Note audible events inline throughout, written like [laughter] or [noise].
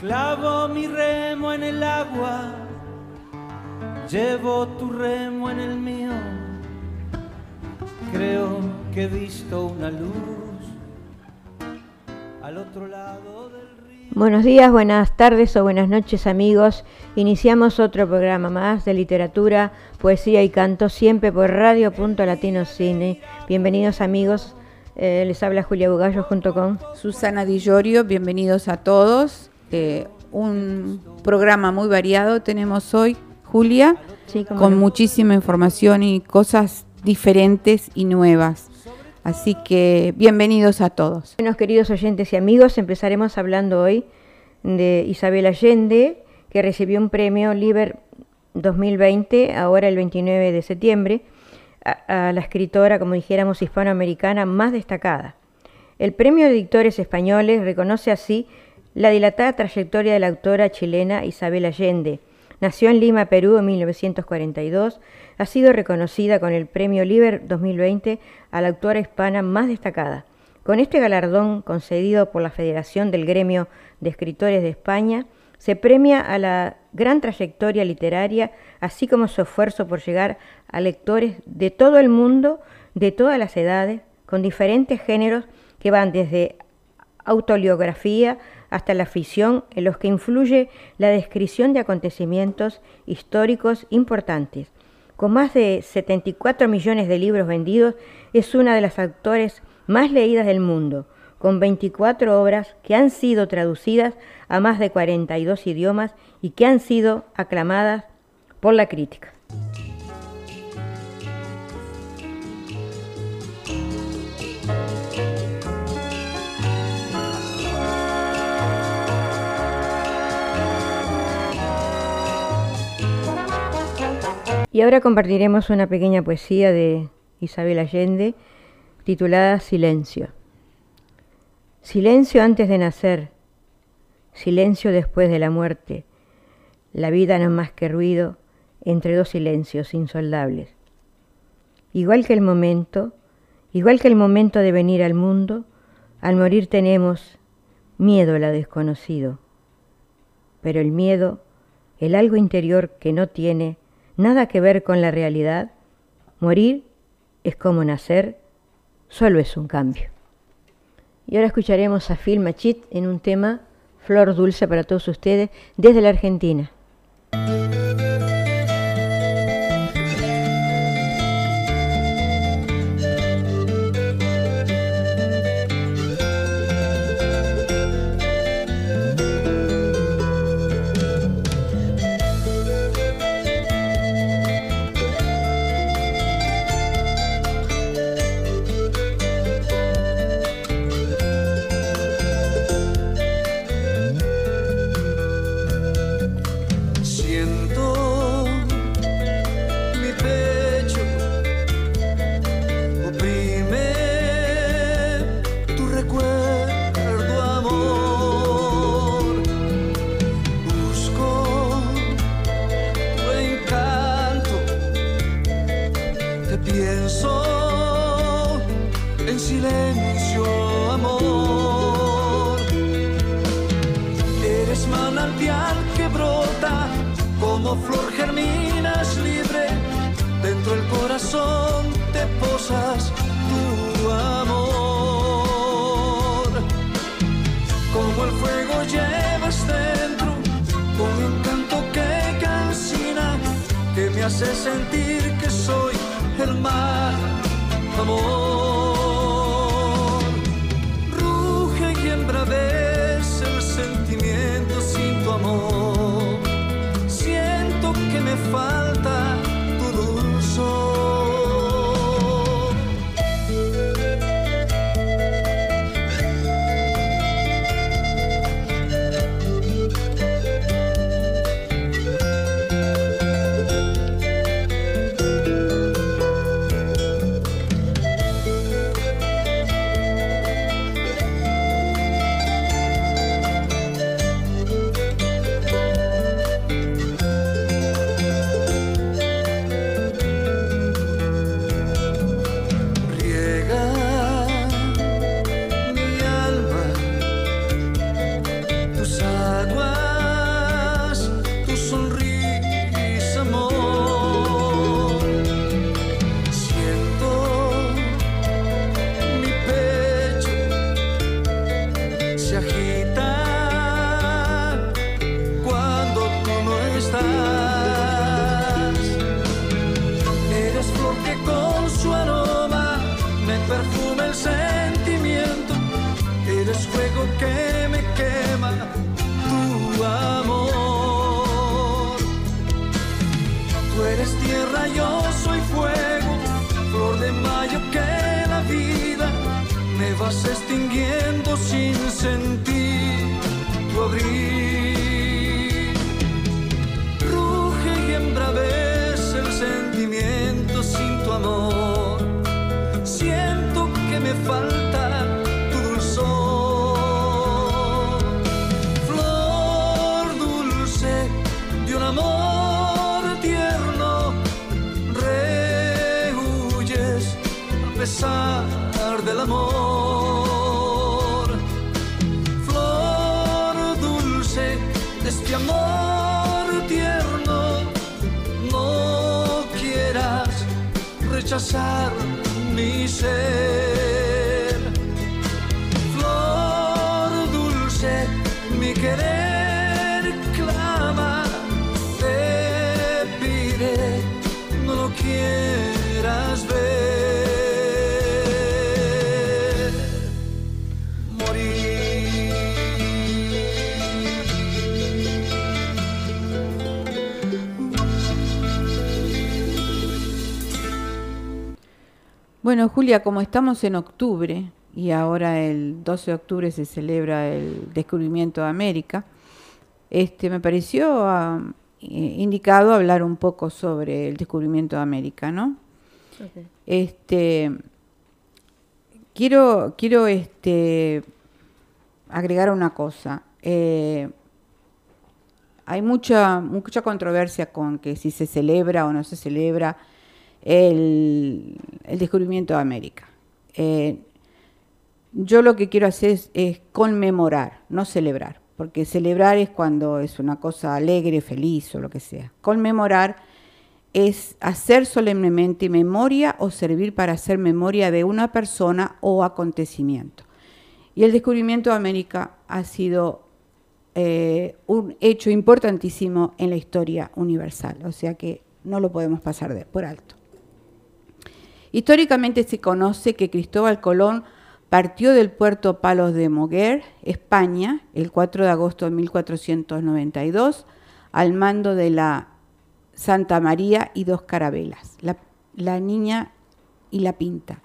Clavo mi remo en el agua, llevo tu remo en el mío. Creo que he visto una luz al otro lado del río. Buenos días, buenas tardes o buenas noches amigos. Iniciamos otro programa más de literatura, poesía y canto, siempre por Radio Punto Latino Cine. Bienvenidos amigos, eh, les habla Julia Bugallo junto con Susana Di Llorio, bienvenidos a todos. Eh, un programa muy variado tenemos hoy, Julia, Sí, con no. muchísima información y cosas diferentes y nuevas. Así que bienvenidos a todos. Buenos queridos oyentes y amigos, empezaremos hablando hoy de Isabel Allende, que recibió un premio Liber 2020, ahora el 29 de septiembre, a, a la escritora, como dijéramos, hispanoamericana más destacada. El premio de dictores españoles reconoce así la dilatada trayectoria de la autora chilena Isabel Allende. Nació en Lima, Perú, en 1942. Ha sido reconocida con el premio Liber 2020 a la autora hispana más destacada. Con este galardón concedido por la Federación del Gremio de Escritores de España, se premia a la gran trayectoria literaria, así como su esfuerzo por llegar a lectores de todo el mundo, de todas las edades, con diferentes géneros que van desde autobiografía hasta la ficción, en los que influye la descripción de acontecimientos históricos importantes. Con más de 74 millones de libros vendidos, es una de las autores más leídas del mundo, con 24 obras que han sido traducidas a más de 42 idiomas y que han sido aclamadas por la crítica. Y ahora compartiremos una pequeña poesía de Isabel Allende titulada Silencio. Silencio antes de nacer, silencio después de la muerte. La vida no más que ruido entre dos silencios insoldables. Igual que el momento, igual que el momento de venir al mundo, al morir tenemos miedo a lo desconocido. Pero el miedo, el algo interior que no tiene nada que ver con la realidad, morir es como nacer, solo es un cambio. Y ahora escucharemos a Phil Machit en un tema Flor Dulce para todos ustedes desde la Argentina. Corazón te posas tu amor. Como el fuego llevas dentro, con un encanto que cansina, que me hace sentir que soy el mar, amor. Ruge y embravece el sentimiento sin tu amor. Siento que me falta rechazar mi ser. Bueno, Julia, como estamos en octubre y ahora el 12 de octubre se celebra el descubrimiento de América, este, me pareció ah, eh, indicado hablar un poco sobre el descubrimiento de América, ¿no? Este, quiero, quiero este, agregar una cosa. Eh, hay mucha, mucha controversia con que si se celebra o no se celebra el, descubrimiento de América. Eh, yo lo que quiero hacer es, es, conmemorar, no celebrar, porque celebrar es cuando es una cosa alegre, feliz o lo que sea. Conmemorar es hacer solemnemente memoria o servir para hacer memoria de una persona o acontecimiento. Y el descubrimiento de América ha sido eh, un hecho importantísimo en la historia universal, o sea que no lo podemos pasar de, por alto. Históricamente se conoce que Cristóbal Colón partió del puerto Palos de Moguer, España, el 4 de agosto de 1492, al mando de la Santa María y dos carabelas, la, Niña y la Pinta.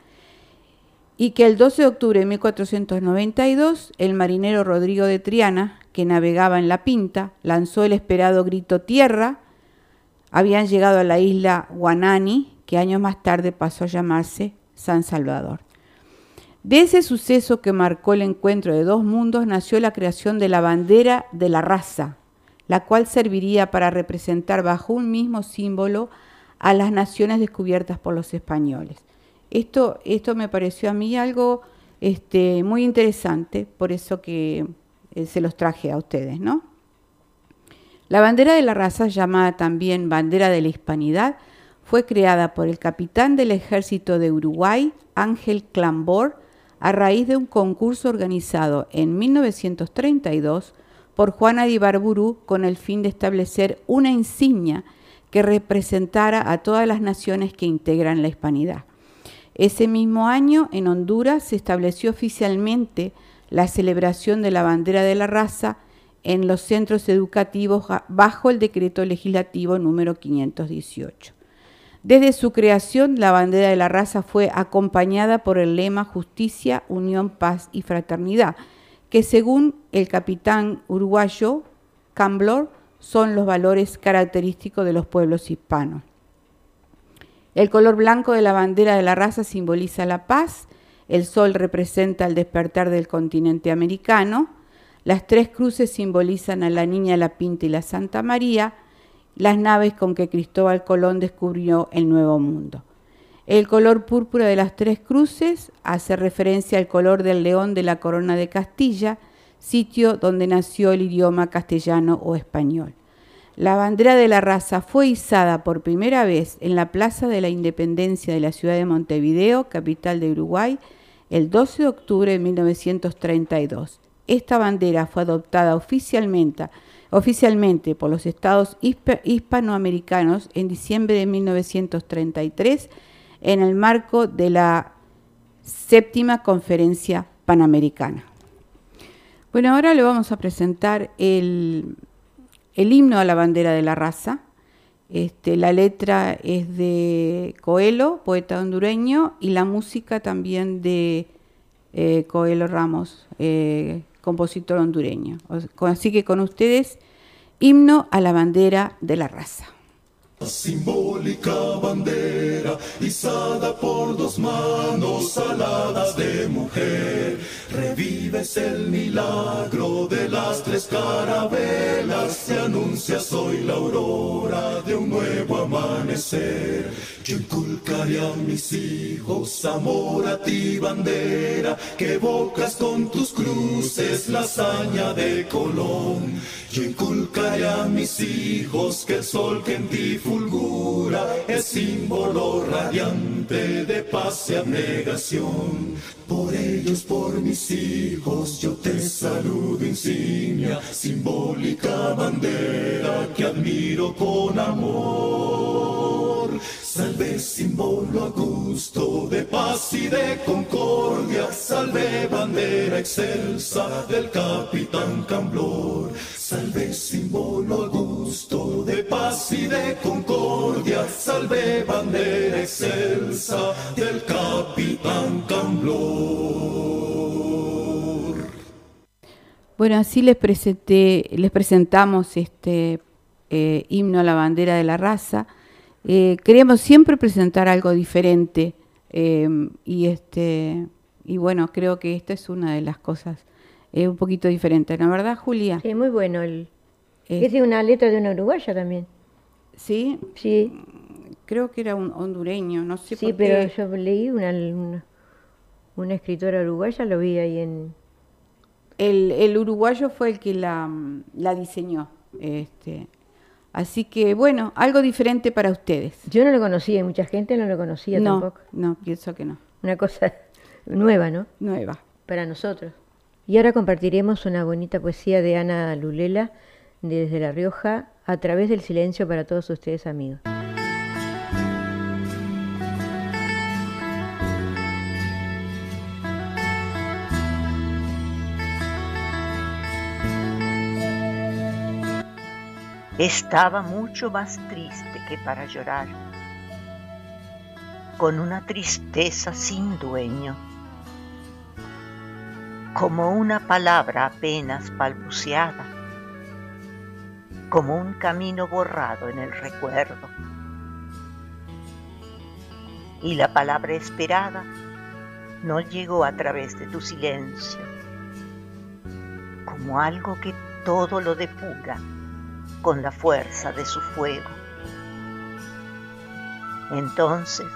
Y que el 12 de octubre de 1492, el marinero Rodrigo de Triana, que navegaba en la Pinta, lanzó el esperado grito tierra. Habían llegado a la isla Guanani, que años más tarde pasó a llamarse San Salvador. De ese suceso que marcó el encuentro de dos mundos nació la creación de la bandera de la raza, la cual serviría para representar bajo un mismo símbolo a las naciones descubiertas por los españoles. Esto, esto me pareció a mí algo este, muy interesante, por eso que eh, se los traje a ustedes, ¿no? La bandera de la raza, llamada también bandera de la hispanidad, fue creada por el capitán del ejército de Uruguay, Ángel Clambor, a raíz de un concurso organizado en 1932 por Juana de Ibarburu con el fin de establecer una insignia que representara a todas las naciones que integran la hispanidad. Ese mismo año, en Honduras, se estableció oficialmente la celebración de la bandera de la raza en los centros educativos bajo el decreto legislativo número 518. Desde su creación, la bandera de la raza fue acompañada por el lema Justicia, Unión, Paz y Fraternidad, que según el capitán uruguayo Camblor son los valores característicos de los pueblos hispanos. El color blanco de la bandera de la raza simboliza la paz, el sol representa el despertar del continente americano, las tres cruces simbolizan a la Niña, la Pinta y la Santa María, las naves con que Cristóbal Colón descubrió el Nuevo Mundo. El color púrpura de las tres cruces hace referencia al color del león de la corona de Castilla, sitio donde nació el idioma castellano o español. La bandera de la raza fue izada por primera vez en la Plaza de la Independencia de la ciudad de Montevideo, capital de Uruguay, el 12 de octubre de 1932. Esta bandera fue adoptada oficialmente oficialmente por los estados hispanoamericanos en diciembre de 1933 en el marco de la séptima conferencia panamericana. Bueno, ahora le vamos a presentar el, el himno a la bandera de la raza. Este, la letra es de Coelho, poeta hondureño, y la música también de eh, Coelho Ramos, eh, compositor hondureño. Así que con ustedes, himno a la bandera de la raza. Simbólica bandera izada por dos manos aladas de mujer, revives el milagro de las tres carabelas, se anuncia hoy la aurora de un nuevo amanecer. Yo inculcaré a mis hijos amor a ti bandera, que evocas con tus cruces la hazaña de Colón. Yo inculcaré a mis hijos que el sol que en ti fulgura es símbolo radiante de paz y abnegación. Por ellos, por mis hijos, yo te saludo insignia, simbólica bandera que admiro con amor. Salve símbolo a gusto de paz y de concordia, salve bandera excelsa del capitán Camblor. Salve símbolo a gusto de paz y de concordia, salve bandera excelsa del Bueno, así les presenté, les presentamos este eh, himno a la bandera de la raza. Eh, queremos siempre presentar algo diferente eh, y este y bueno creo que esta es una de las cosas eh, un poquito diferente ¿no verdad Julia? Sí muy bueno el, es una letra de una uruguaya también. Sí sí. Creo que era un hondureño no sé sí pero yo leí una, una, escritora uruguaya lo vi ahí en el, el uruguayo fue el que la, la diseñó este Así que bueno, algo diferente para ustedes. Yo no lo conocía, mucha gente no lo conocía tampoco. No, pienso que no. Una cosa [laughs] nueva, ¿no? Nueva. Para nosotros. Y ahora compartiremos una bonita poesía de Ana Lulela desde La Rioja a través del silencio para todos ustedes amigos. Estaba mucho más triste que para llorar, con una tristeza sin dueño, como una palabra apenas balbuceada, como un camino borrado en el recuerdo. Y la palabra esperada no llegó a través de tu silencio, como algo que todo lo depura con la fuerza de su fuego. Entonces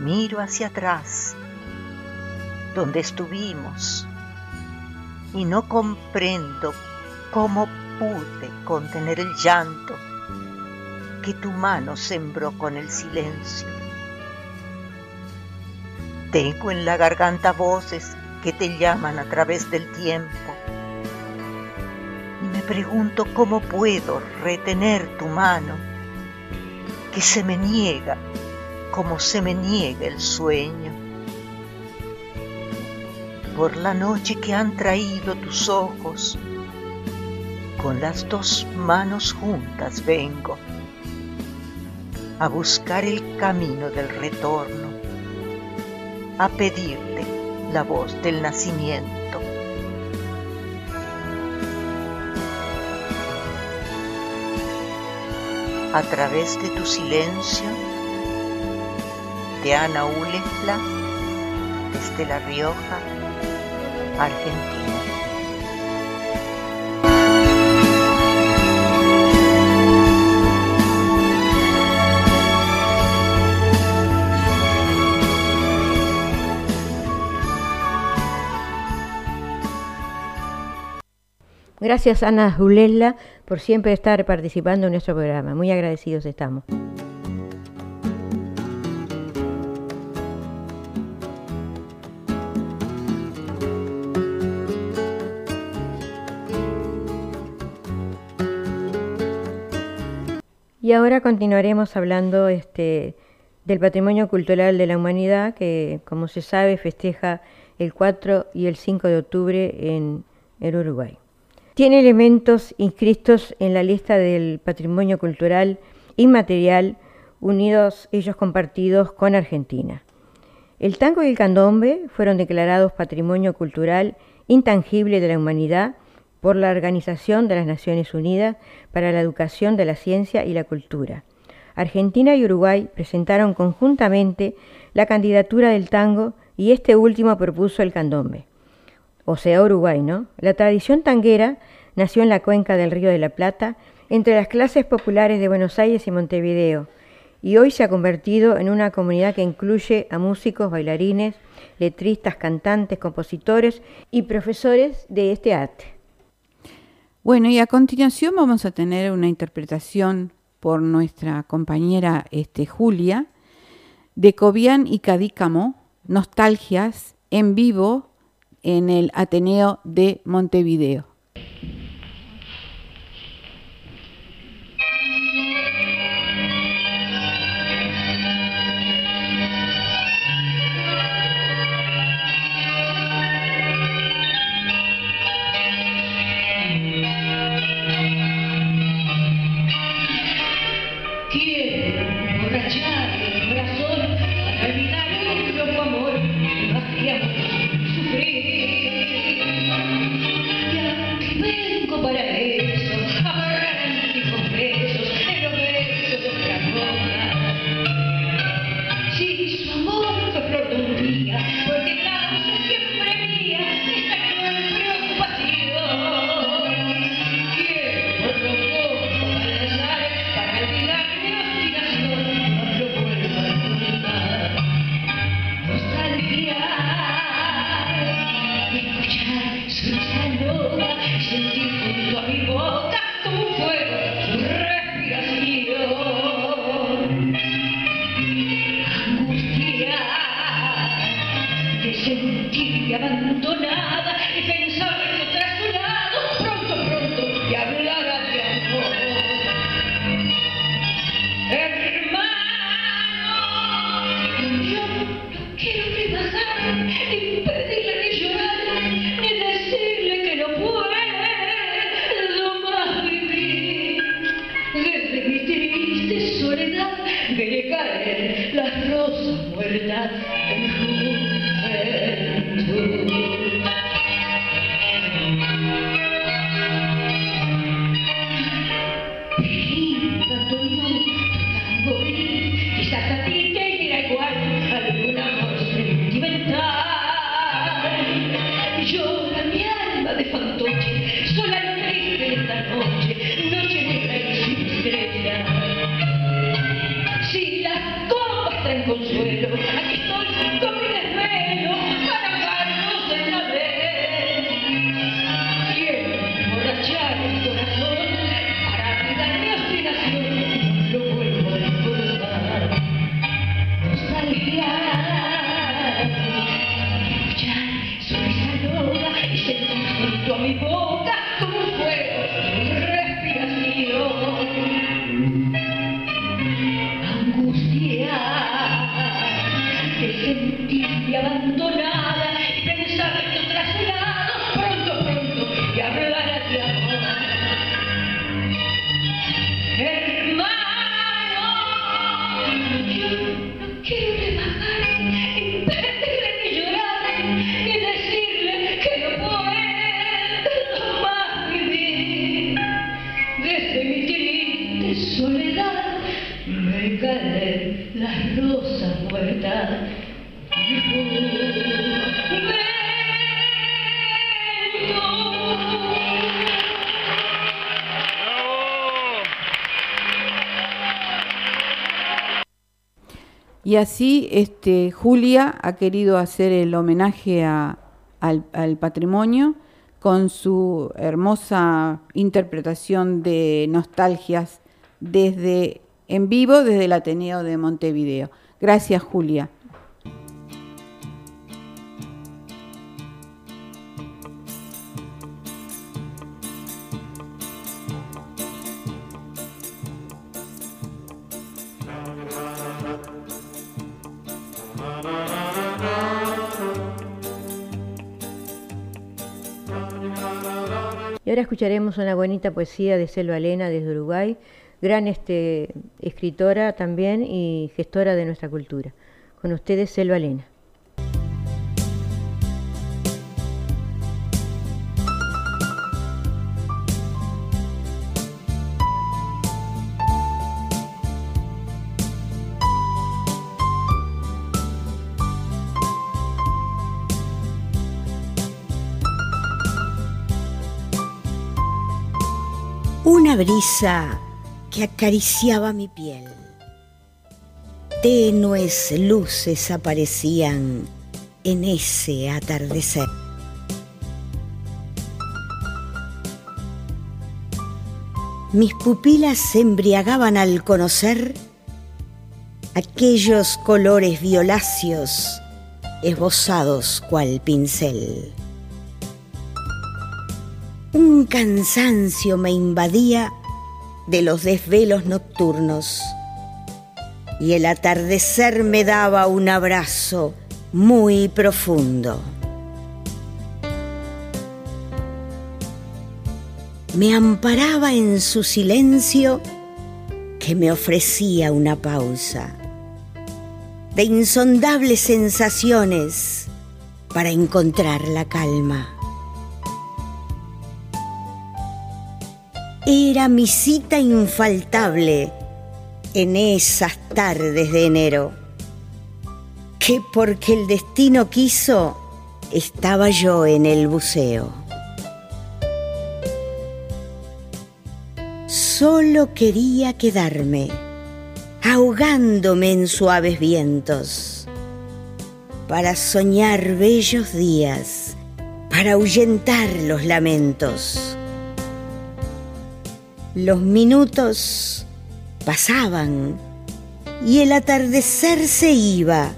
miro hacia atrás, donde estuvimos, y no comprendo cómo pude contener el llanto que tu mano sembró con el silencio. Tengo en la garganta voces que te llaman a través del tiempo pregunto cómo puedo retener tu mano, que se me niega como se me niega el sueño. Por la noche que han traído tus ojos, con las dos manos juntas vengo a buscar el camino del retorno, a pedirte la voz del nacimiento. A través de tu silencio, de Ana Ulefla, desde La Rioja, Argentina. Gracias Ana Julela por siempre estar participando en nuestro programa. Muy agradecidos estamos. Y ahora continuaremos hablando este, del patrimonio cultural de la humanidad que, como se sabe, festeja el 4 y el 5 de octubre en el Uruguay. Tiene elementos inscritos en la lista del patrimonio cultural inmaterial, unidos ellos compartidos con Argentina. El tango y el candombe fueron declarados Patrimonio Cultural Intangible de la Humanidad por la Organización de las Naciones Unidas para la Educación de la Ciencia y la Cultura. Argentina y Uruguay presentaron conjuntamente la candidatura del tango y este último propuso el candombe. O sea, Uruguay, ¿no? La tradición tanguera nació en la cuenca del Río de la Plata, entre las clases populares de Buenos Aires y Montevideo, y hoy se ha convertido en una comunidad que incluye a músicos, bailarines, letristas, cantantes, compositores y profesores de este arte. Bueno, y a continuación vamos a tener una interpretación por nuestra compañera este, Julia de Cobian y Cadícamo, Nostalgias, en vivo en el Ateneo de Montevideo. Y así este, Julia ha querido hacer el homenaje al, patrimonio con su hermosa interpretación de nostalgias desde en vivo desde el Ateneo de Montevideo. Gracias, Julia. Ahora escucharemos una bonita poesía de Selva Elena desde Uruguay gran este, escritora también y gestora de nuestra cultura. Con ustedes, Selva Lena. Brisa que acariciaba mi piel. Tenues luces aparecían en ese atardecer. Mis pupilas se embriagaban al conocer aquellos colores violáceos esbozados cual pincel. Un cansancio me invadía de los desvelos nocturnos y el atardecer me daba un abrazo muy profundo. Me amparaba en su silencio que me ofrecía una pausa de insondables sensaciones para encontrar la calma. Era mi cita infaltable en esas tardes de enero, que porque el destino quiso, estaba yo en el buceo. Solo quería quedarme, ahogándome en suaves vientos, para soñar bellos días, para ahuyentar los lamentos los minutos pasaban y el atardecer se iba.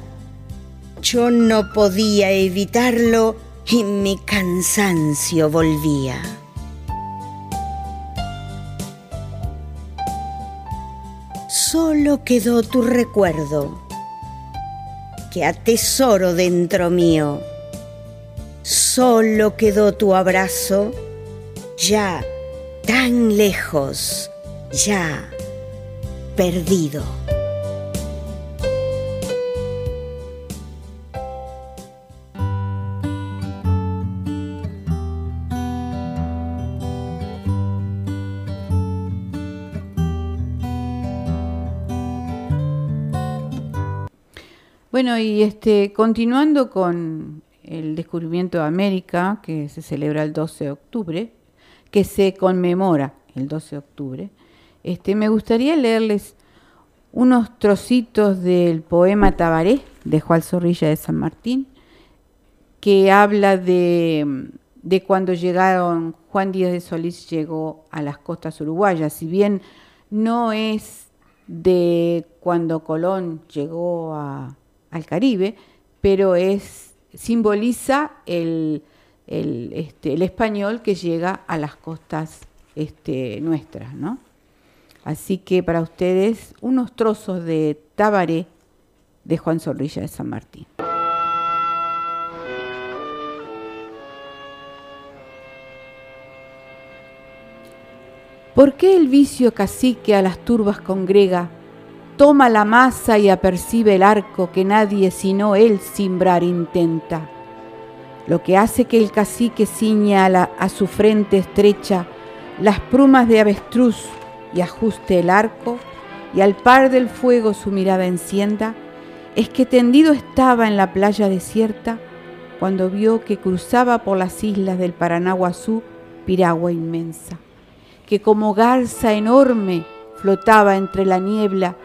Yo no podía evitarlo y mi cansancio volvía. Solo quedó tu recuerdo que atesoro dentro mío. Solo quedó tu abrazo ya tan lejos, ya perdido. Bueno, y este, continuando con el descubrimiento de América, que se celebra el 12 de octubre, que se conmemora el 12 de octubre, este, me gustaría leerles unos trocitos del poema Tabaré de Juan Zorrilla de San Martín, que habla de, de cuando llegaron, Juan Díaz de Solís llegó a las costas uruguayas, si bien no es de cuando Colón llegó al Caribe, pero es, simboliza el, el, este, el español que llega a las costas este, nuestras, ¿no? Así que para ustedes unos trozos de Tabaré de Juan Zorrilla de San Martín. ¿Por qué el vicio cacique a las turbas congrega, toma la masa y apercibe el arco que nadie sino él simbrar intenta? Lo que hace que el cacique ciña a, su frente estrecha las plumas de avestruz y ajuste el arco y al par del fuego su mirada encienda, es que tendido estaba en la playa desierta cuando vio que cruzaba por las islas del Paranaguazú piragua inmensa, que como garza enorme flotaba entre la niebla,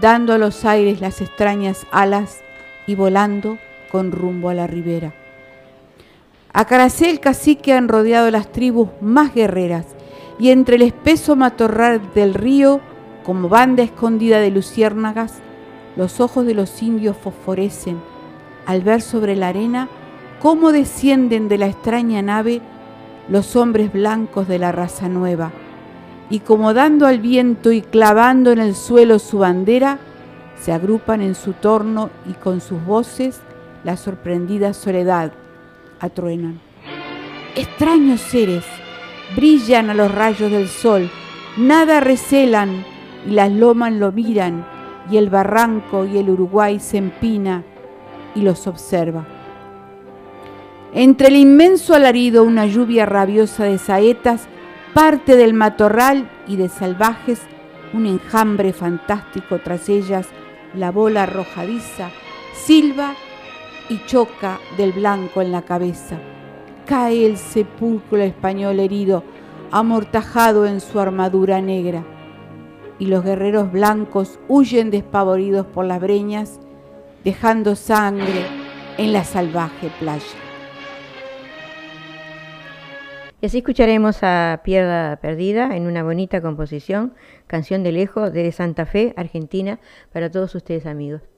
dando a los aires las extrañas alas y volando con rumbo a la ribera. A Caracel cacique han rodeado las tribus más guerreras, y entre el espeso matorral del río, como banda escondida de luciérnagas, los ojos de los indios fosforecen al ver sobre la arena cómo descienden de la extraña nave los hombres blancos de la raza nueva, y como dando al viento y clavando en el suelo su bandera, se agrupan en su torno y con sus voces la sorprendida soledad atruenan. Extraños seres, brillan a los rayos del sol, nada recelan, y las lomas lo miran y el barranco y el Uruguay se empina y los observa. Entre el inmenso alarido una lluvia rabiosa de saetas parte del matorral y de salvajes un enjambre fantástico tras ellas la bola arrojadiza silba y choca del blanco en la cabeza. Cae el sepulcro español herido, amortajado en su armadura negra y los guerreros blancos huyen despavoridos por las breñas, dejando sangre en la salvaje playa. Y así escucharemos a Pierda Perdida en una bonita composición, Canción de Lejos de Santa Fe, Argentina, para todos ustedes amigos.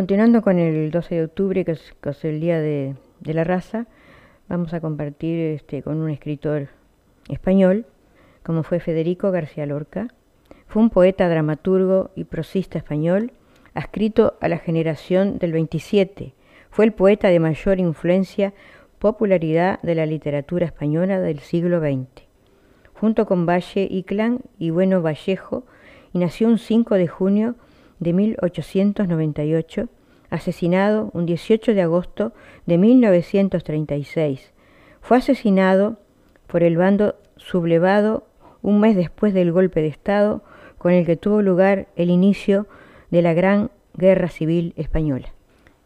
Continuando con el 12 de octubre, que es, el Día de, la Raza, vamos a compartir este, con un escritor español, como fue Federico García Lorca. Fue un poeta, dramaturgo y prosista español, adscrito a la generación del 27. Fue el poeta de mayor influencia, popularidad de la literatura española del siglo XX. Junto con Valle Clan y Bueno Vallejo, y nació un 5 de junio de 1898, asesinado un 18 de agosto de 1936. Fue asesinado por el bando sublevado un mes después del golpe de Estado con el que tuvo lugar el inicio de la Gran Guerra Civil Española.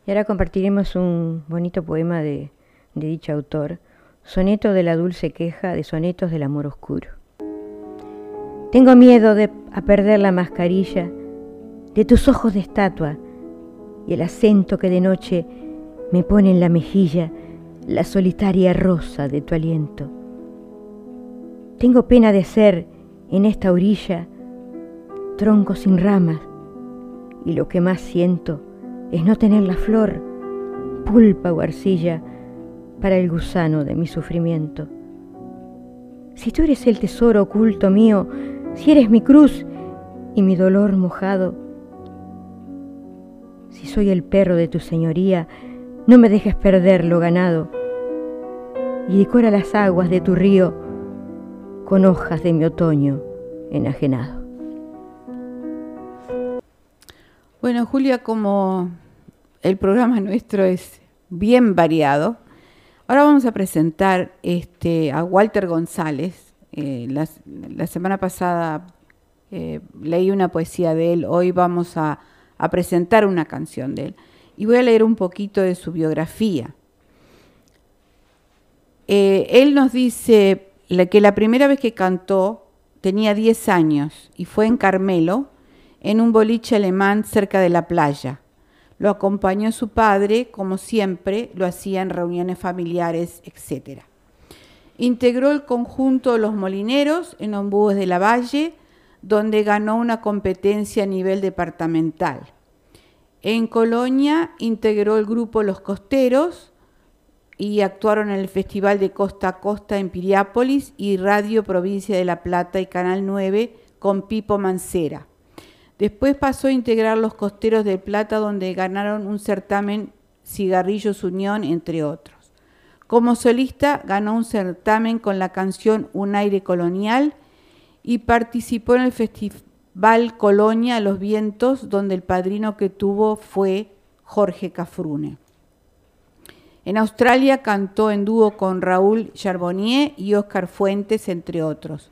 Y ahora compartiremos un bonito poema de, de dicho autor, Soneto de la dulce queja de sonetos del amor oscuro. Tengo miedo de a perder la mascarilla de tus ojos de estatua y el acento que de noche me pone en la mejilla la solitaria rosa de tu aliento. Tengo pena de ser en esta orilla tronco sin ramas y lo que más siento es no tener la flor, pulpa o arcilla para el gusano de mi sufrimiento. Si tú eres el tesoro oculto mío, si eres mi cruz y mi dolor mojado, si soy el perro de tu señoría, no me dejes perder lo ganado y decora las aguas de tu río con hojas de mi otoño enajenado. Bueno, Julia, como el programa nuestro es bien variado, ahora vamos a presentar este, a Walter González. Eh, la, semana pasada eh, leí una poesía de él, hoy vamos a, a presentar una canción de él. Y voy a leer un poquito de su biografía. Eh, él nos dice que la primera vez que cantó tenía 10 años y fue en Carmelo, en un boliche alemán cerca de la playa. Lo acompañó su padre, como siempre lo hacía en reuniones familiares, etc. Integró el conjunto Los Molineros en Ombúes de la Valle, donde ganó una competencia a nivel departamental. En Colonia integró el grupo Los Costeros, y actuaron en el Festival de Costa a Costa en Piriápolis y Radio Provincia de La Plata y Canal 9 con Pipo Mancera. Después pasó a integrar los Costeros de Plata donde ganaron un certamen Cigarrillos Unión, entre otros. Como solista ganó un certamen con la canción Un aire colonial y participó en el Festival Colonia Los Vientos donde el padrino que tuvo fue Jorge Cafrune. En Australia cantó en dúo con Raúl Charbonnier y Oscar Fuentes, entre otros.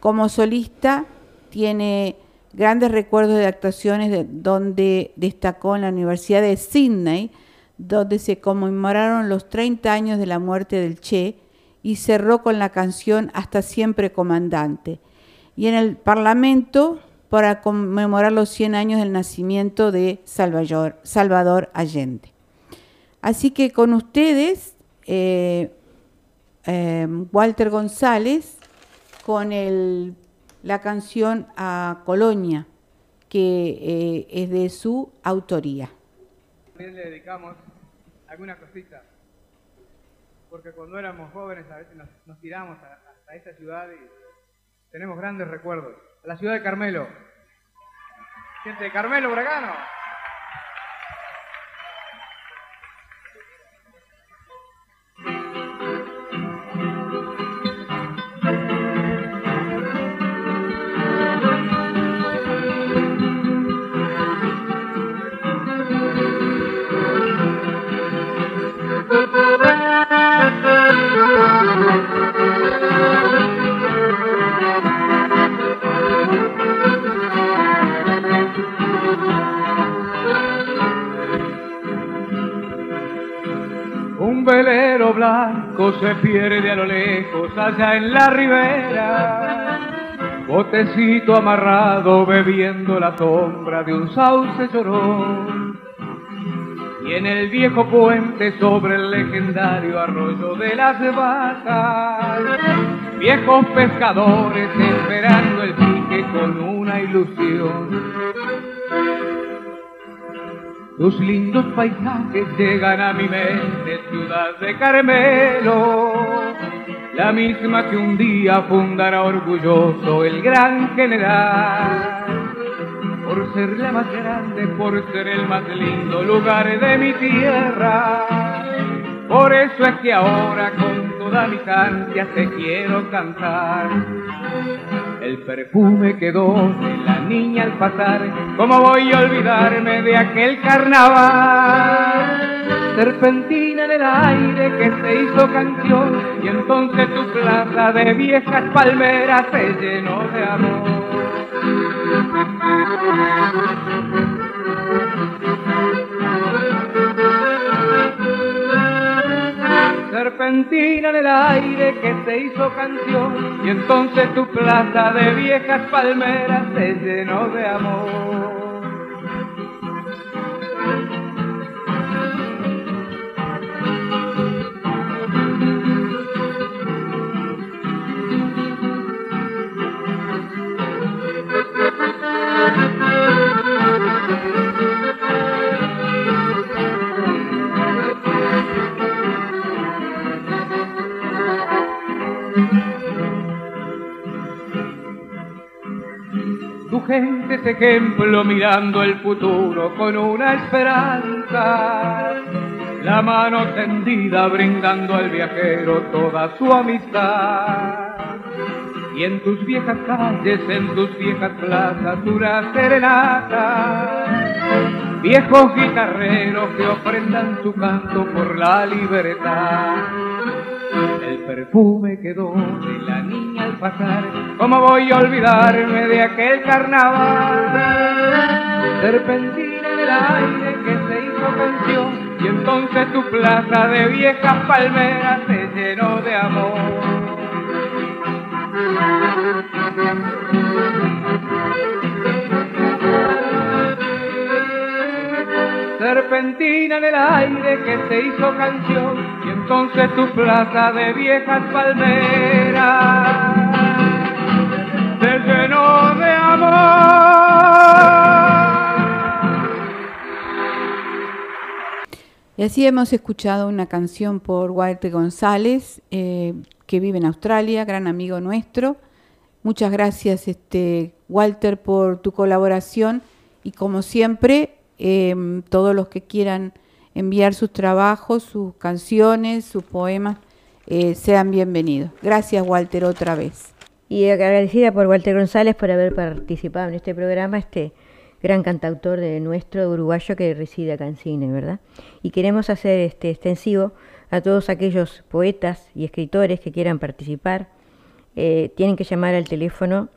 Como solista tiene grandes recuerdos de actuaciones de, donde destacó en la Universidad de Sydney, donde se conmemoraron los 30 años de la muerte del Che y cerró con la canción Hasta siempre comandante. Y en el Parlamento para conmemorar los 100 años del nacimiento de Salvador, Salvador Allende. Así que con ustedes, eh, em, Walter González, con la canción a Colonia, que eh, es de su autoría. También le dedicamos alguna cosita, porque cuando éramos jóvenes a veces nos, tiramos a, esta ciudad y tenemos grandes recuerdos. A la ciudad de Carmelo. Gente de Carmelo, Bragano. Velero blanco se pierde a lo lejos allá en la ribera. Botecito amarrado bebiendo la sombra de un sauce llorón. Y en el viejo puente sobre el legendario arroyo de las vacas, viejos pescadores esperando el pique con una ilusión tus lindos paisajes llegan a mi mente, ciudad de Carmelo, la misma que un día fundará orgulloso el gran general. Por ser la más grande, por ser el más lindo lugar de mi tierra. Por eso es que ahora con toda mi ansias te quiero cantar. El perfume quedó de la niña al pasar, ¿cómo voy a olvidarme de aquel carnaval? Serpentina en el aire que se hizo canción y entonces tu plaza de viejas palmeras se llenó de amor. Serpentina en el aire que se hizo canción y entonces tu plaza de viejas palmeras se llenó de amor. Gente es ejemplo mirando el futuro con una esperanza. La mano tendida brindando al viajero toda su amistad. Y en tus viejas calles, en tus viejas plazas, una serenata. Viejos guitarreros que ofrendan su canto por la libertad el perfume quedó de la niña pasar. ¿Cómo voy a olvidarme de aquel carnaval? Serpentina en el aire que se hizo canción y entonces tu plaza de viejas palmeras se llenó de amor serpentina en el aire que se hizo canción y entonces tu plaza de viejas palmeras se llenó de amor. Y así hemos escuchado una canción por Walter González, eh, que vive en Australia, gran amigo nuestro. Muchas gracias, este, Walter, por tu colaboración y como siempre Em, todos los que quieran enviar sus trabajos, sus canciones, sus poemas, eh, sean bienvenidos. Gracias, Walter, otra vez. Y agradecida por Walter González por haber participado en este programa, este gran cantautor de nuestro uruguayo que reside acá en Cine, ¿verdad? Y queremos hacer este extensivo a todos aquellos poetas y escritores que quieran participar. Eh, tienen que llamar al teléfono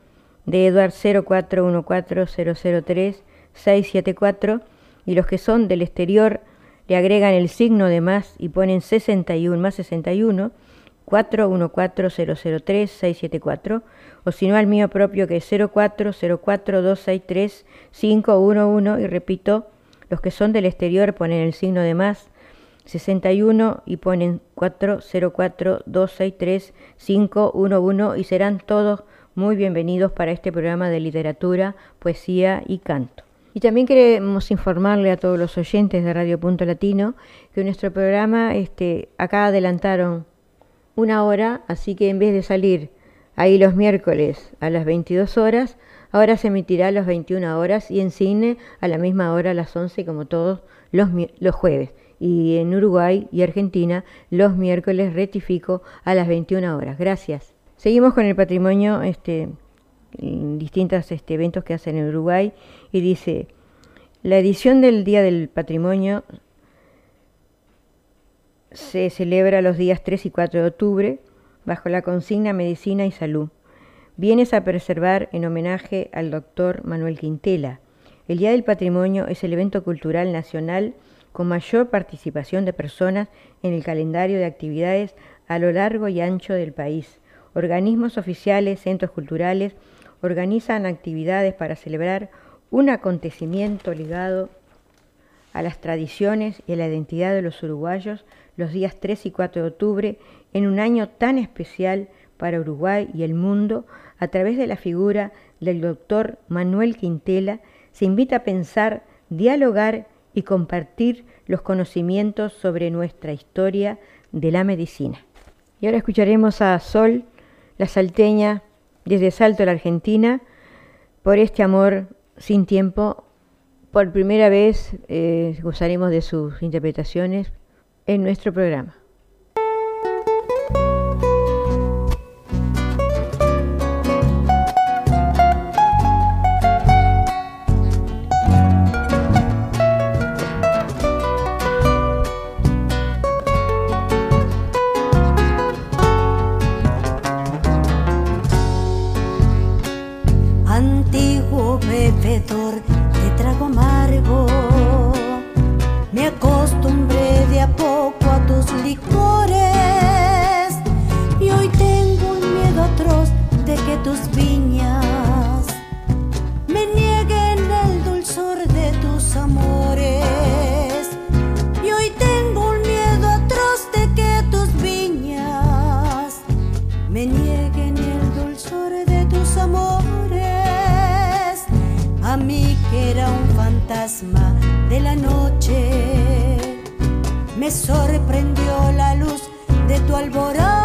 de Eduard 0414 674 y los que son del exterior le agregan el signo de más y ponen 61 más 61 414-003-674 o si no al mío propio que es 0404-263-511 y repito, los que son del exterior ponen el signo de más 61 y ponen 404-263-511 y serán todos muy bienvenidos para este programa de literatura, poesía y canto. Y también queremos informarle a todos los oyentes de Radio Punto Latino que nuestro programa, este, acá adelantaron una hora, así que en vez de salir ahí los miércoles a las 22 horas, ahora se emitirá a las 21 horas y en cine a la misma hora a las 11 como todos los, los jueves. Y en Uruguay y Argentina los miércoles rectifico a las 21 horas. Gracias. Seguimos con el patrimonio este, distintos este, eventos que hacen en Uruguay y dice, la edición del Día del Patrimonio se celebra los días 3 y 4 de octubre bajo la consigna Medicina y Salud. Vienes a preservar en homenaje al doctor Manuel Quintela. El Día del Patrimonio es el evento cultural nacional con mayor participación de personas en el calendario de actividades a lo largo y ancho del país. Organismos oficiales, centros culturales, organizan actividades para celebrar un acontecimiento ligado a las tradiciones y a la identidad de los uruguayos los días 3 y 4 de octubre en un año tan especial para Uruguay y el mundo, a través de la figura del doctor Manuel Quintela, se invita a pensar, dialogar y compartir los conocimientos sobre nuestra historia de la medicina. Y ahora escucharemos a Sol, la salteña desde Salto, la Argentina, por este amor sin tiempo. Por primera vez eh, gozaremos de sus interpretaciones en nuestro programa. sorprendió la luz de tu alborada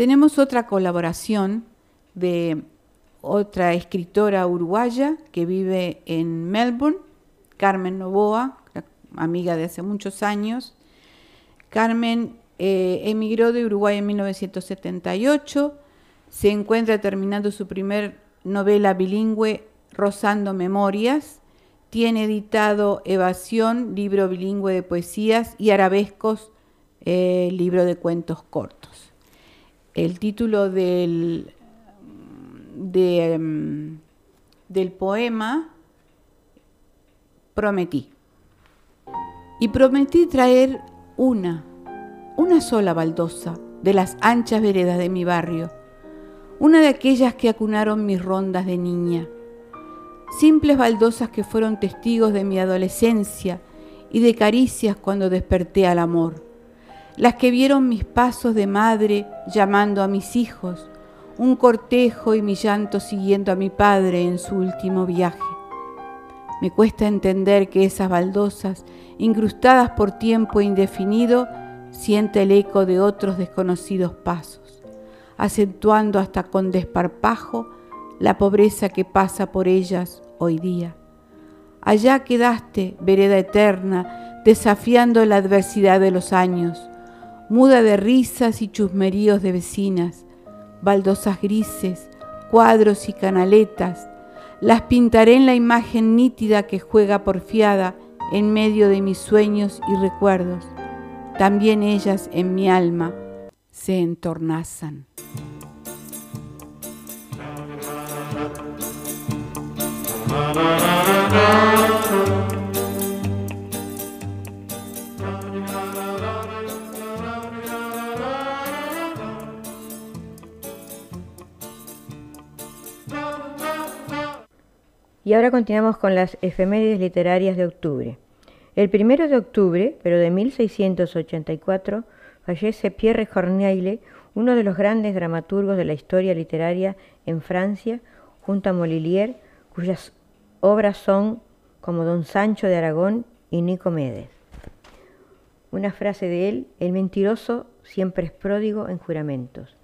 tenemos otra colaboración de otra escritora uruguaya que vive en Melbourne, Carmen Novoa, amiga de hace muchos años. Carmen eh, emigró de Uruguay en 1978, se encuentra terminando su primer novela bilingüe, Rozando Memorias, tiene editado Evasión, libro bilingüe de poesías, y Arabescos, eh, libro de cuentos cortos. El título del, de, mm, del poema Prometí. Y prometí traer una, una sola baldosa de las anchas veredas de mi barrio, una de aquellas que acunaron mis rondas de niña, simples baldosas que fueron testigos de mi adolescencia y de caricias cuando desperté al amor, las que vieron mis pasos de madre llamando a mis hijos, un cortejo y mi llanto siguiendo a mi padre en su último viaje. Me cuesta entender que esas baldosas, incrustadas por tiempo indefinido, siente el eco de otros desconocidos pasos, acentuando hasta con desparpajo la pobreza que pasa por ellas hoy día. Allá quedaste, vereda eterna, desafiando la adversidad de los años, muda de risas y chusmeríos de vecinas, baldosas grises, cuadros y canaletas, Las pintaré en la imagen nítida que juega porfiada en medio de mis sueños y recuerdos. También ellas en mi alma se entornazan. Y ahora continuamos con las efemérides literarias de octubre. El primero de octubre, pero de 1684, fallece Pierre Corneille, uno de los grandes dramaturgos de la historia literaria en Francia, junto a Molilier, cuyas obras son como Don Sancho de Aragón y Nicomedes. Una frase de él, el mentiroso siempre es pródigo en juramentos.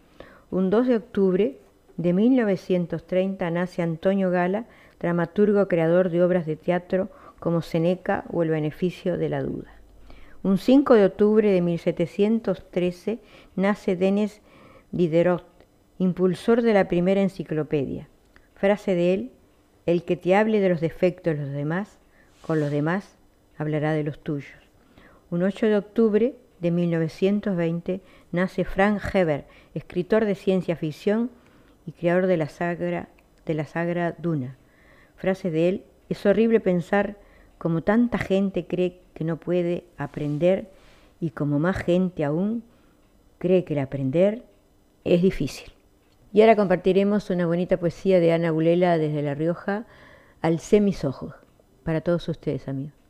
Un 2 de octubre de 1930 nace Antonio Gala, dramaturgo creador de obras de teatro como Seneca o El beneficio de la duda. Un 5 de octubre de 1713 nace Denis Diderot, impulsor de la primera enciclopedia. Frase de él, el que te hable de los defectos de los demás, con los demás hablará de los tuyos. Un 8 de octubre de 1920 nace Frank Heber, escritor de ciencia ficción y creador de la sagra, de la sagra Duna. Frase de él, es horrible pensar como tanta gente cree que no puede aprender y como más gente aún cree que el aprender es difícil. Y ahora compartiremos una bonita poesía de Ana Bulela desde La Rioja, Alcé mis ojos, para todos ustedes amigos.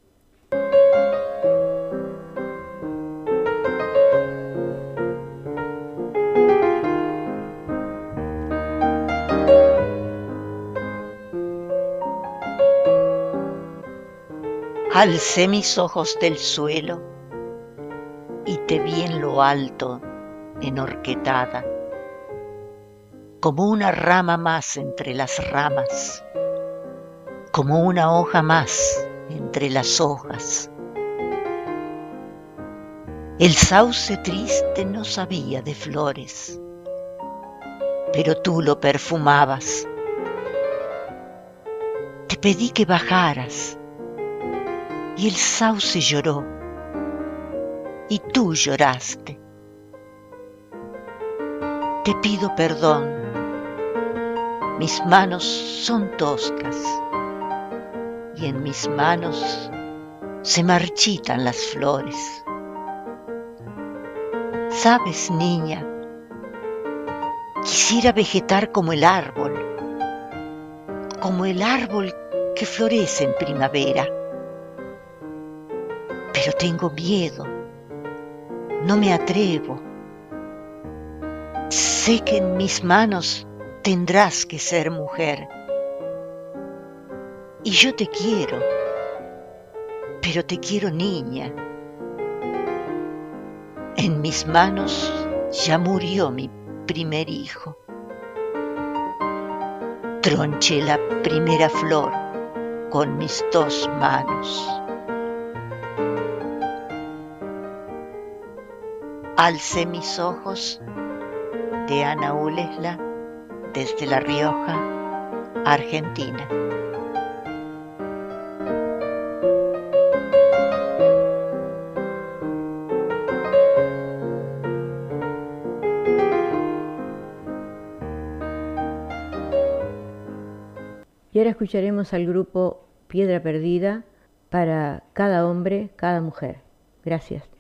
Alcé mis ojos del suelo y te vi en lo alto, enorquetada, como una rama más entre las ramas, como una hoja más entre las hojas. El sauce triste no sabía de flores, pero tú lo perfumabas. Te pedí que bajaras y el sauce lloró y tú lloraste. Te pido perdón, mis manos son toscas y en mis manos se marchitan las flores. Sabes, niña, quisiera vegetar como el árbol, como el árbol que florece en primavera pero tengo miedo, no me atrevo. Sé que en mis manos tendrás que ser mujer. Y yo te quiero, pero te quiero niña. En mis manos ya murió mi primer hijo. Tronché la primera flor con mis dos manos. Alcé mis ojos de Ana Ulesla desde La Rioja, Argentina. Y ahora escucharemos al grupo Piedra Perdida para cada hombre, cada mujer. Gracias.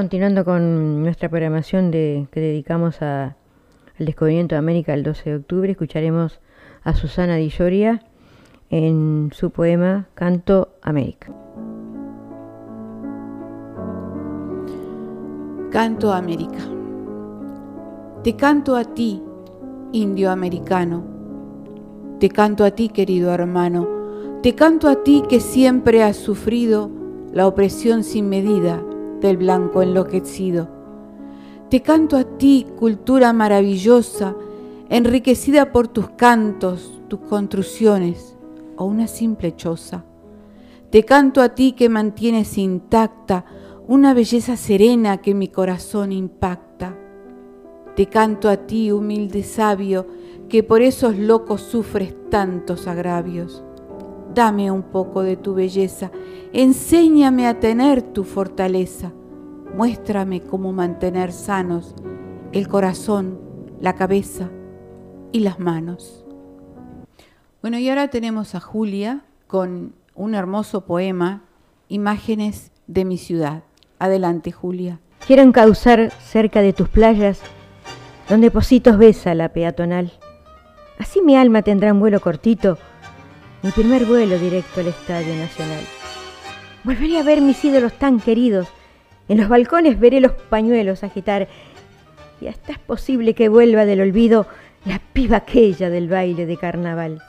Continuando con nuestra programación que dedicamos al descubrimiento de América el 12 de octubre, escucharemos a Susana Di Lloria en su poema Canto América. Canto América. Te canto a ti, indio americano. Te canto a ti, querido hermano. Te canto a ti que siempre has sufrido la opresión sin medida del blanco enloquecido. Te canto a ti, cultura maravillosa, enriquecida por tus cantos, tus construcciones o una simple choza. Te canto a ti que mantienes intacta una belleza serena que mi corazón impacta. Te canto a ti, humilde sabio, que por esos locos sufres tantos agravios. Dame un poco de tu belleza, enséñame a tener tu fortaleza, muéstrame cómo mantener sanos el corazón, la cabeza y las manos. Bueno, y ahora tenemos a Julia con un hermoso poema, Imágenes de mi ciudad. Adelante, Julia. Quiero encauzar cerca de tus playas, donde Positos besa la peatonal. Así mi alma tendrá un vuelo cortito, mi primer vuelo directo al Estadio Nacional. Volveré a ver mis ídolos tan queridos, en los balcones veré los pañuelos agitar, y hasta es posible que vuelva del olvido la piba aquella del baile de carnaval.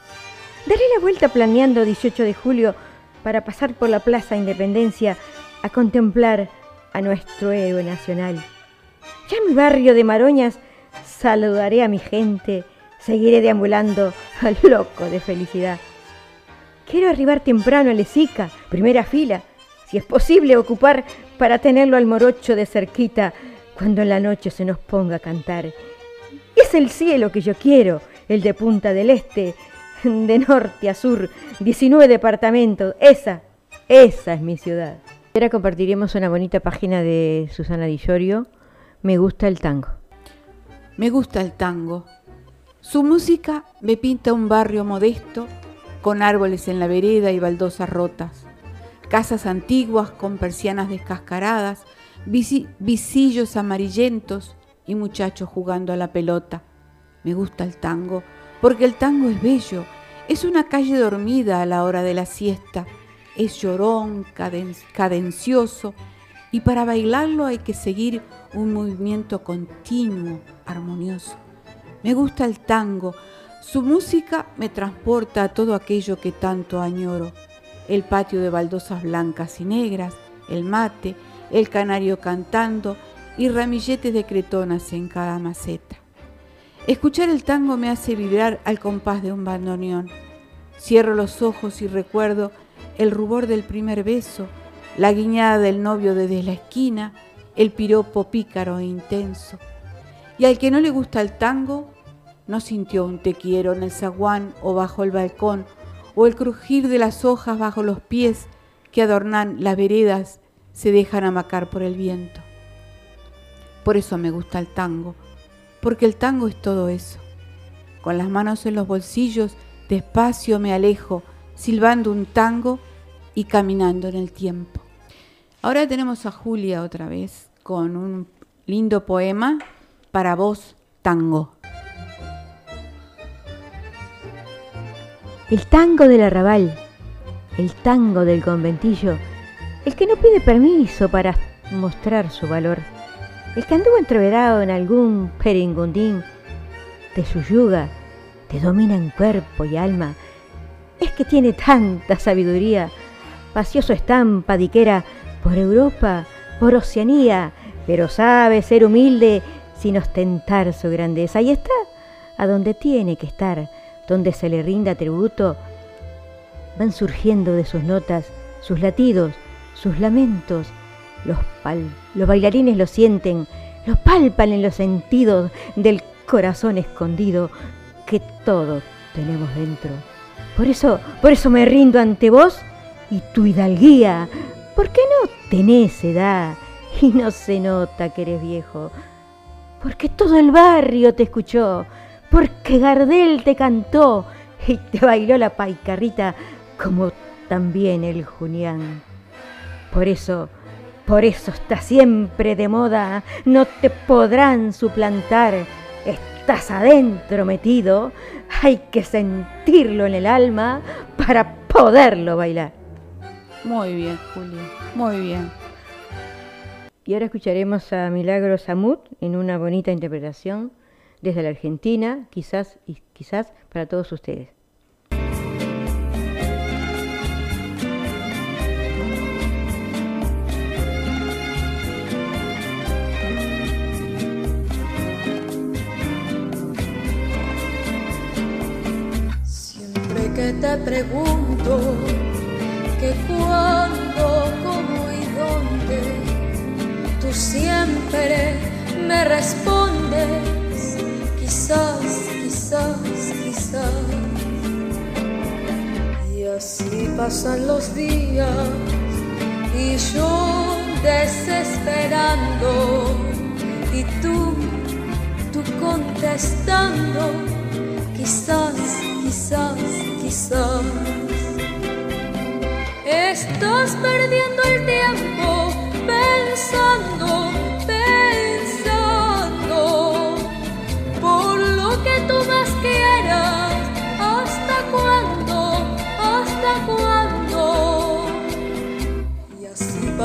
Daré la vuelta planeando 18 de julio para pasar por la Plaza Independencia a contemplar a nuestro héroe nacional. Ya en mi barrio de Maroñas saludaré a mi gente, seguiré deambulando al loco de felicidad. Quiero arribar temprano a Lesica, primera fila, si es posible ocupar para tenerlo al morocho de cerquita cuando en la noche se nos ponga a cantar. Es el cielo que yo quiero, el de Punta del Este, de norte a sur, 19 departamentos, esa, esa es mi ciudad. Ahora compartiremos una bonita página de Susana Di Llorio, Me gusta el tango. Me gusta el tango. Su música me pinta un barrio modesto, con árboles en la vereda y baldosas rotas, casas antiguas con persianas descascaradas, visi- visillos amarillentos y muchachos jugando a la pelota. Me gusta el tango, porque el tango es bello, es una calle dormida a la hora de la siesta, es llorón, caden- cadencioso, y para bailarlo hay que seguir un movimiento continuo, armonioso. Me gusta el tango, su música me transporta a todo aquello que tanto añoro. El patio de baldosas blancas y negras, el mate, el canario cantando y ramilletes de cretonas en cada maceta. Escuchar el tango me hace vibrar al compás de un bandoneón. Cierro los ojos y recuerdo el rubor del primer beso, la guiñada del novio desde la esquina, el piropo pícaro e intenso. Y al que no le gusta el tango, no sintió un te quiero en el zaguán o bajo el balcón, o el crujir de las hojas bajo los pies que adornan las veredas se dejan amacar por el viento. Por eso me gusta el tango, porque el tango es todo eso. Con las manos en los bolsillos, despacio me alejo, silbando un tango y caminando en el tiempo. Ahora tenemos a Julia otra vez con un lindo poema para vos, tango. El tango del arrabal, el tango del conventillo, el que no pide permiso para mostrar su valor, el que anduvo entreverado en algún peringundín, te suyuga, te domina en cuerpo y alma, es que tiene tanta sabiduría, paseó su estampa diquera por Europa, por Oceanía, pero sabe ser humilde sin ostentar su grandeza. Y está a donde tiene que estar, donde se le rinda tributo. Van surgiendo de sus notas sus latidos, sus lamentos. Los, pal- los bailarines lo sienten, lo palpan en los sentidos del corazón escondido que todos tenemos dentro. Por eso, por eso me rindo ante vos y tu hidalguía, porque no tenés edad y no se nota que eres viejo, porque todo el barrio te escuchó, porque Gardel te cantó y te bailó la paicarrita como también el Junián. Por eso, por eso está siempre de moda, no te podrán suplantar, estás adentro metido, hay que sentirlo en el alma para poderlo bailar. Muy bien, Julia, muy bien. Y ahora escucharemos a Milagro Samut en una bonita interpretación desde la Argentina, quizás y quizás para todos ustedes. Siempre que te pregunto que cuándo, cómo y dónde, tú siempre me respondes, quizás, quizás, quizás. Y así pasan los días y yo desesperando y tú, tú contestando quizás, quizás, quizás. Estás perdiendo el tiempo pensando,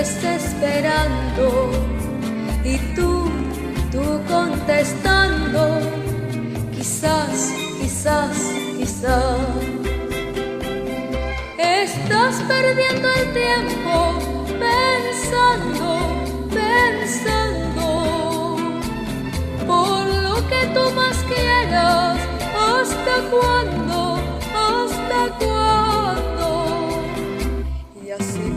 Desesperando y tú, tú contestando, quizás, quizás, quizás. Estás perdiendo el tiempo pensando, pensando por lo que tú más quieras. ¿Hasta cuándo?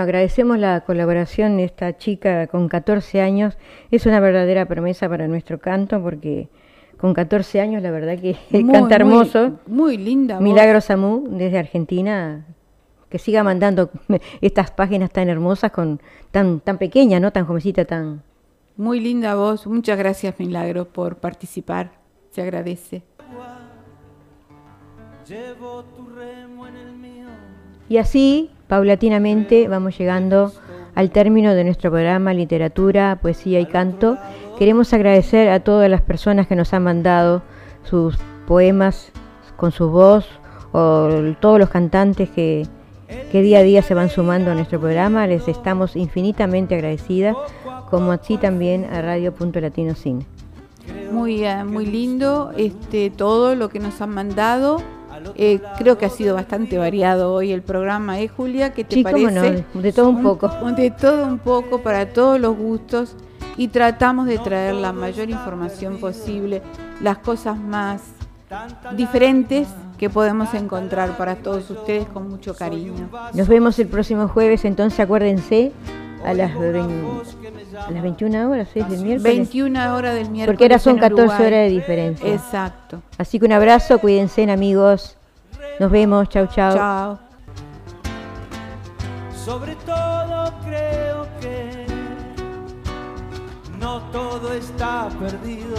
Agradecemos la colaboración de esta chica con 14 años. Es una verdadera promesa para nuestro canto porque con 14 años la verdad que [laughs] Muy, canta muy- hermoso. Muy, linda. voz. Milagro Samú desde Argentina que siga mandando [laughs] estas páginas tan hermosas con tan tan pequeña, no tan jovencita, tan Muy linda voz. Muchas gracias, Milagro, por participar. Se agradece. Llevo tu remo en el mío. Y así, paulatinamente, vamos llegando al término de nuestro programa Literatura, Poesía y Canto. Queremos agradecer a todas las personas que nos han mandado sus poemas con su voz o todos los cantantes que, que día a día se van sumando a nuestro programa. Les estamos infinitamente agradecidas, como así también a Radio Punto Latino Cine. Muy, eh, muy lindo este, todo lo que nos han mandado. Eh, creo que ha sido bastante variado hoy el programa, ¿eh, Julia? ¿Qué te Sí, cómo parece? no, de todo un poco. De todo un poco, para todos los gustos. Y tratamos de traer la mayor información posible, las cosas más diferentes que podemos encontrar para todos ustedes con mucho cariño. Nos vemos el próximo jueves, entonces acuérdense a las, a las 21 horas, ¿es del miércoles? 21 horas del miércoles. Porque ahora son en 14 Uruguay. horas de diferencia. Exacto. Así que un abrazo, cuídense amigos. Nos vemos, chau chau. Chao. Sobre todo creo que no todo está perdido.